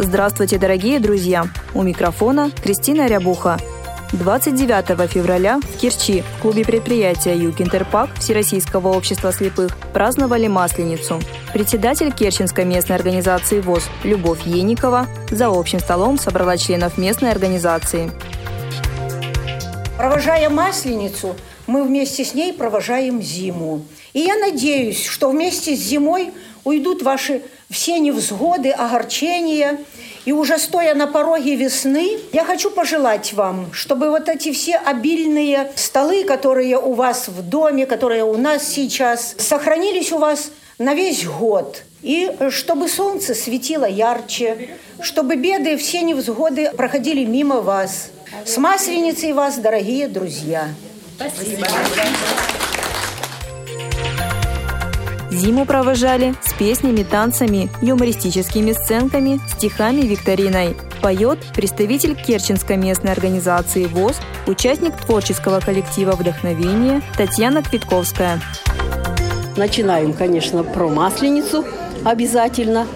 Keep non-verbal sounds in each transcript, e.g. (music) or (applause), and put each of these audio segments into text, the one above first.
Здравствуйте, дорогие друзья! У микрофона Кристина Рябуха. 29 февраля в Керчи в клубе предприятия «Юг-Интерпак» Всероссийского общества слепых праздновали Масленицу. Председатель Керченской местной организации ВОЗ Любовь Еникова за общим столом собрала членов местной организации. Провожая Масленицу, мы вместе с ней провожаем зиму. И я надеюсь, что вместе с зимой уйдут ваши все невзгоды, огорчения. И уже стоя на пороге весны, я хочу пожелать вам, чтобы вот эти все обильные столы, которые у вас в доме, которые у нас сейчас, сохранились у вас на весь год. И чтобы солнце светило ярче, чтобы беды, все невзгоды проходили мимо вас. С Масленицей вас, дорогие друзья! Спасибо. Зиму провожали с песнями, танцами, юмористическими сценками, стихами викториной. Поет представитель Керченской местной организации ВОЗ, участник творческого коллектива «Вдохновение» Татьяна Квитковская. Начинаем, конечно, про Масленицу обязательно.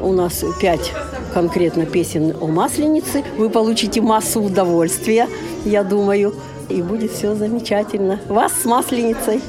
У нас пять конкретно песен о Масленице. Вы получите массу удовольствия, я думаю, и будет все замечательно. Вас с Масленицей!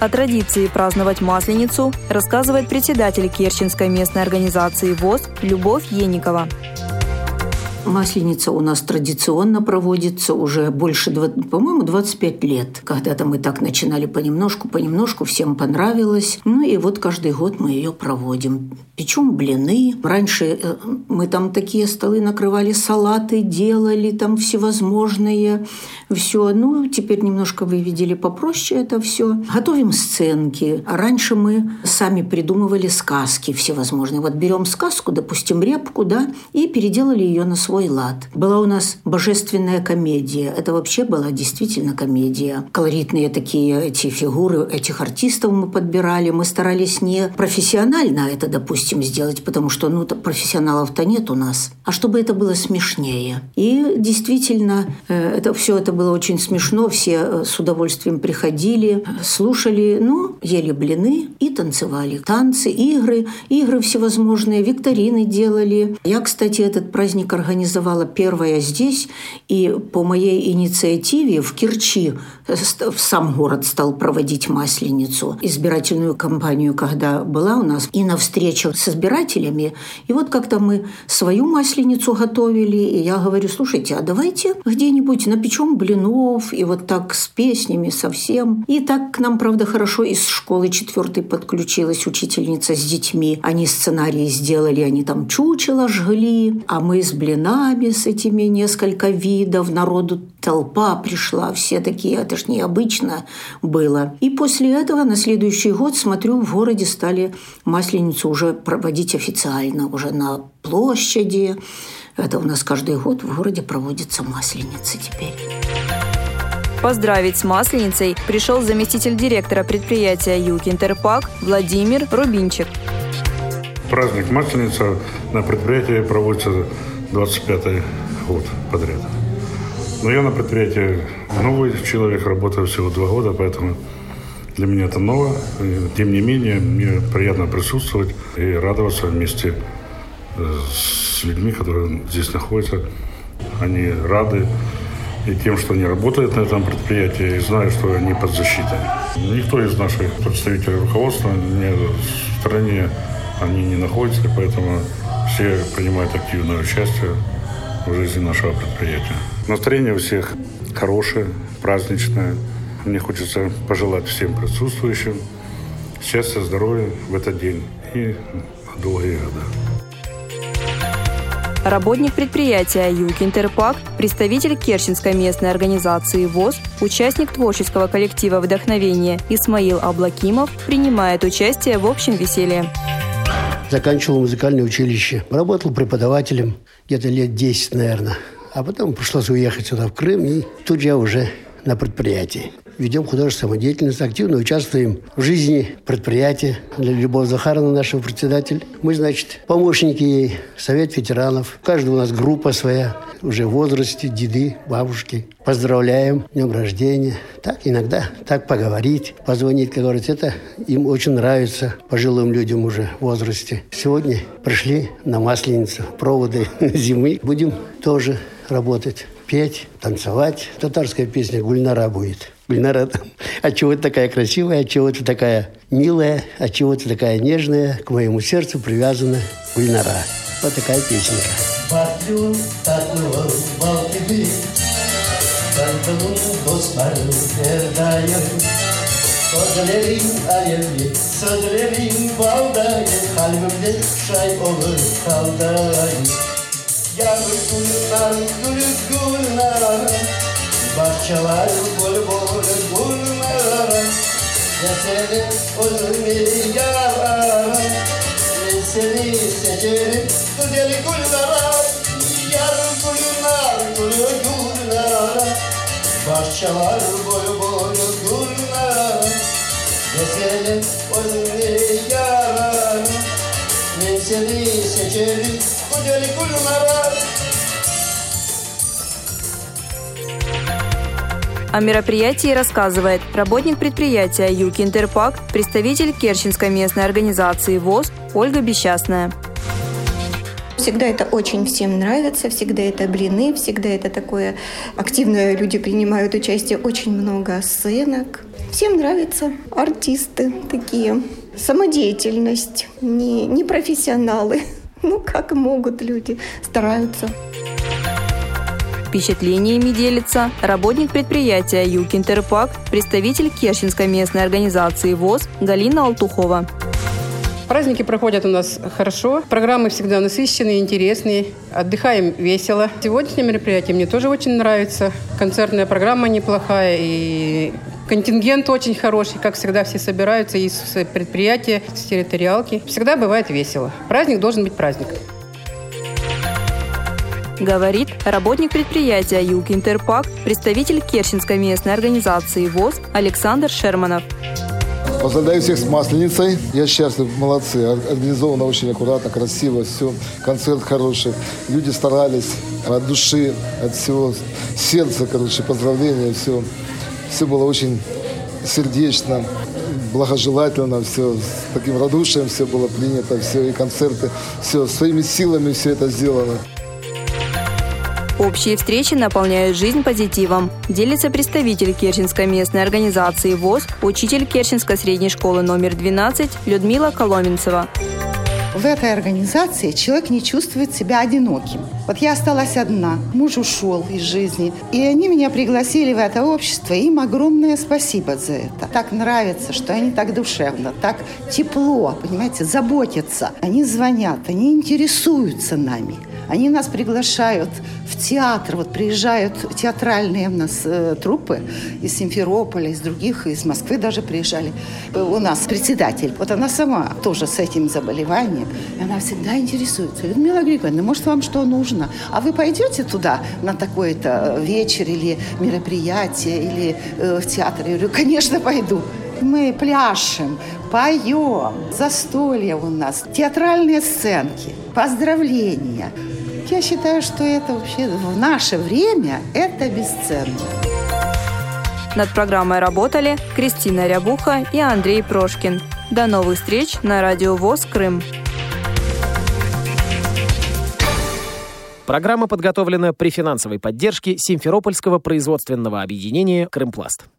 О традиции праздновать Масленицу рассказывает председатель Керченской местной организации ВОЗ Любовь Еникова. Масленица у нас традиционно проводится уже больше, по-моему, 25 лет. Когда-то мы так начинали понемножку, понемножку, всем понравилось. Ну и вот каждый год мы ее проводим. Печем блины. Раньше э, мы там такие столы накрывали, салаты делали, там всевозможные. Все. Ну, теперь немножко вы видели попроще это все. Готовим сценки. Раньше мы сами придумывали сказки всевозможные. Вот берем сказку, допустим, репку, да, и переделали ее на свой лад. Была у нас божественная комедия. Это вообще была действительно комедия. Колоритные такие эти фигуры, этих артистов мы подбирали. Мы старались не профессионально это, допустим, сделать, потому что ну, профессионалов-то нет у нас, а чтобы это было смешнее. И действительно, э, это все это было очень смешно. Все э, с удовольствием приходили, слушали, ну, ели блины и танцевали. Танцы, игры, игры всевозможные, викторины делали. Я, кстати, этот праздник организовала организовала первая здесь, и по моей инициативе в Керчи в сам город стал проводить Масленицу, избирательную кампанию, когда была у нас, и на встречах с избирателями. И вот как-то мы свою Масленицу готовили, и я говорю, слушайте, а давайте где-нибудь напечем блинов, и вот так с песнями совсем. И так к нам, правда, хорошо из школы четвертой подключилась учительница с детьми. Они сценарии сделали, они там чучело жгли, а мы с блина блинами с этими несколько видов. Народу толпа пришла, все такие, это ж необычно было. И после этого на следующий год, смотрю, в городе стали Масленицу уже проводить официально, уже на площади. Это у нас каждый год в городе проводится Масленица теперь. Поздравить с Масленицей пришел заместитель директора предприятия «Юг Интерпак» Владимир Рубинчик. Праздник Масленица на предприятии проводится 25 год подряд. Но я на предприятии новый человек, работаю всего два года, поэтому для меня это ново. Тем не менее, мне приятно присутствовать и радоваться вместе э, с людьми, которые здесь находятся. Они рады и тем, что они работают на этом предприятии, и знаю, что они под защитой. Никто из наших представителей руководства не в стране они не находятся, поэтому все принимают активное участие в жизни нашего предприятия. Настроение у всех хорошее, праздничное. Мне хочется пожелать всем присутствующим счастья, здоровья в этот день и долгие годы. Работник предприятия «Юг Интерпак», представитель Керченской местной организации ВОЗ, участник творческого коллектива «Вдохновение» Исмаил Аблакимов принимает участие в общем веселье. Заканчивал музыкальное училище. Работал преподавателем где-то лет 10, наверное. А потом пришлось уехать сюда, в Крым, и тут я уже на предприятии ведем художественную самодеятельность, активно участвуем в жизни предприятия. Любовь Захаровна, нашего председатель. Мы, значит, помощники ей, совет ветеранов. У у нас группа своя, уже в возрасте, деды, бабушки. Поздравляем, днем рождения. Так иногда, так поговорить, позвонить, как говорится, это им очень нравится пожилым людям уже в возрасте. Сегодня пришли на Масленицу, проводы (laughs) зимы. Будем тоже работать петь, танцевать. Татарская песня «Гульнара» будет. Гульнара, от чего ты такая красивая, от чего ты такая милая, от чего ты такая нежная, к моему сердцу привязана Гульнара. Вот такая песенка. Sözlerin alevli, sözlerin baldayı Kalbimde şay olur kaldayı Yavrusunlar gülük gülnara Bahçeler bol bol gülnara Ya seni özümü yarara Ben seni seçerim güzel gülnara Yavrusunlar gülük gülnara Bahçeler bol bol gülnara Ya seni özümü yarara Ben seni seçerim О мероприятии рассказывает работник предприятия «Юг Интерпак», представитель Керченской местной организации ВОЗ Ольга Бесчастная. Всегда это очень всем нравится, всегда это блины, всегда это такое активное люди принимают участие, очень много сценок. Всем нравится артисты такие, самодеятельность, не, не профессионалы. (laughs) Ну, как могут люди, стараются. Впечатлениями делится работник предприятия «Юг Интерпак», представитель Керченской местной организации ВОЗ Галина Алтухова. Праздники проходят у нас хорошо. Программы всегда насыщенные, интересные. Отдыхаем весело. Сегодняшнее мероприятие мне тоже очень нравится. Концертная программа неплохая и контингент очень хороший. Как всегда, все собираются из предприятия, с территориалки. Всегда бывает весело. Праздник должен быть праздник говорит работник предприятия «Юг Интерпак», представитель Керченской местной организации ВОЗ Александр Шерманов. Поздравляю всех с Масленицей. Я счастлив, молодцы. Организовано очень аккуратно, красиво, все. Концерт хороший. Люди старались от души, от всего сердца, короче, поздравления, все. Все было очень сердечно, благожелательно, все с таким радушием все было принято, все, и концерты, все, своими силами все это сделано. Общие встречи наполняют жизнь позитивом. Делится представитель Керченской местной организации ВОЗ, учитель Керченской средней школы номер 12 Людмила Коломенцева. В этой организации человек не чувствует себя одиноким. Вот я осталась одна, муж ушел из жизни, и они меня пригласили в это общество, им огромное спасибо за это. Так нравится, что они так душевно, так тепло, понимаете, заботятся. Они звонят, они интересуются нами. Они нас приглашают в театр. Вот приезжают театральные у нас э, труппы из Симферополя, из других, из Москвы даже приезжали. У нас председатель. Вот она сама тоже с этим заболеванием. И она всегда интересуется. Людмила Григорьевна, может, вам что нужно? А вы пойдете туда на такой-то вечер или мероприятие, или э, в театр? Я говорю, конечно, пойду. Мы пляшем, поем, застолье у нас, театральные сценки, поздравления – я считаю, что это вообще в наше время это бесценно. Над программой работали Кристина Рябуха и Андрей Прошкин. До новых встреч на радио ВОЗ Крым. Программа подготовлена при финансовой поддержке Симферопольского производственного объединения «Крымпласт».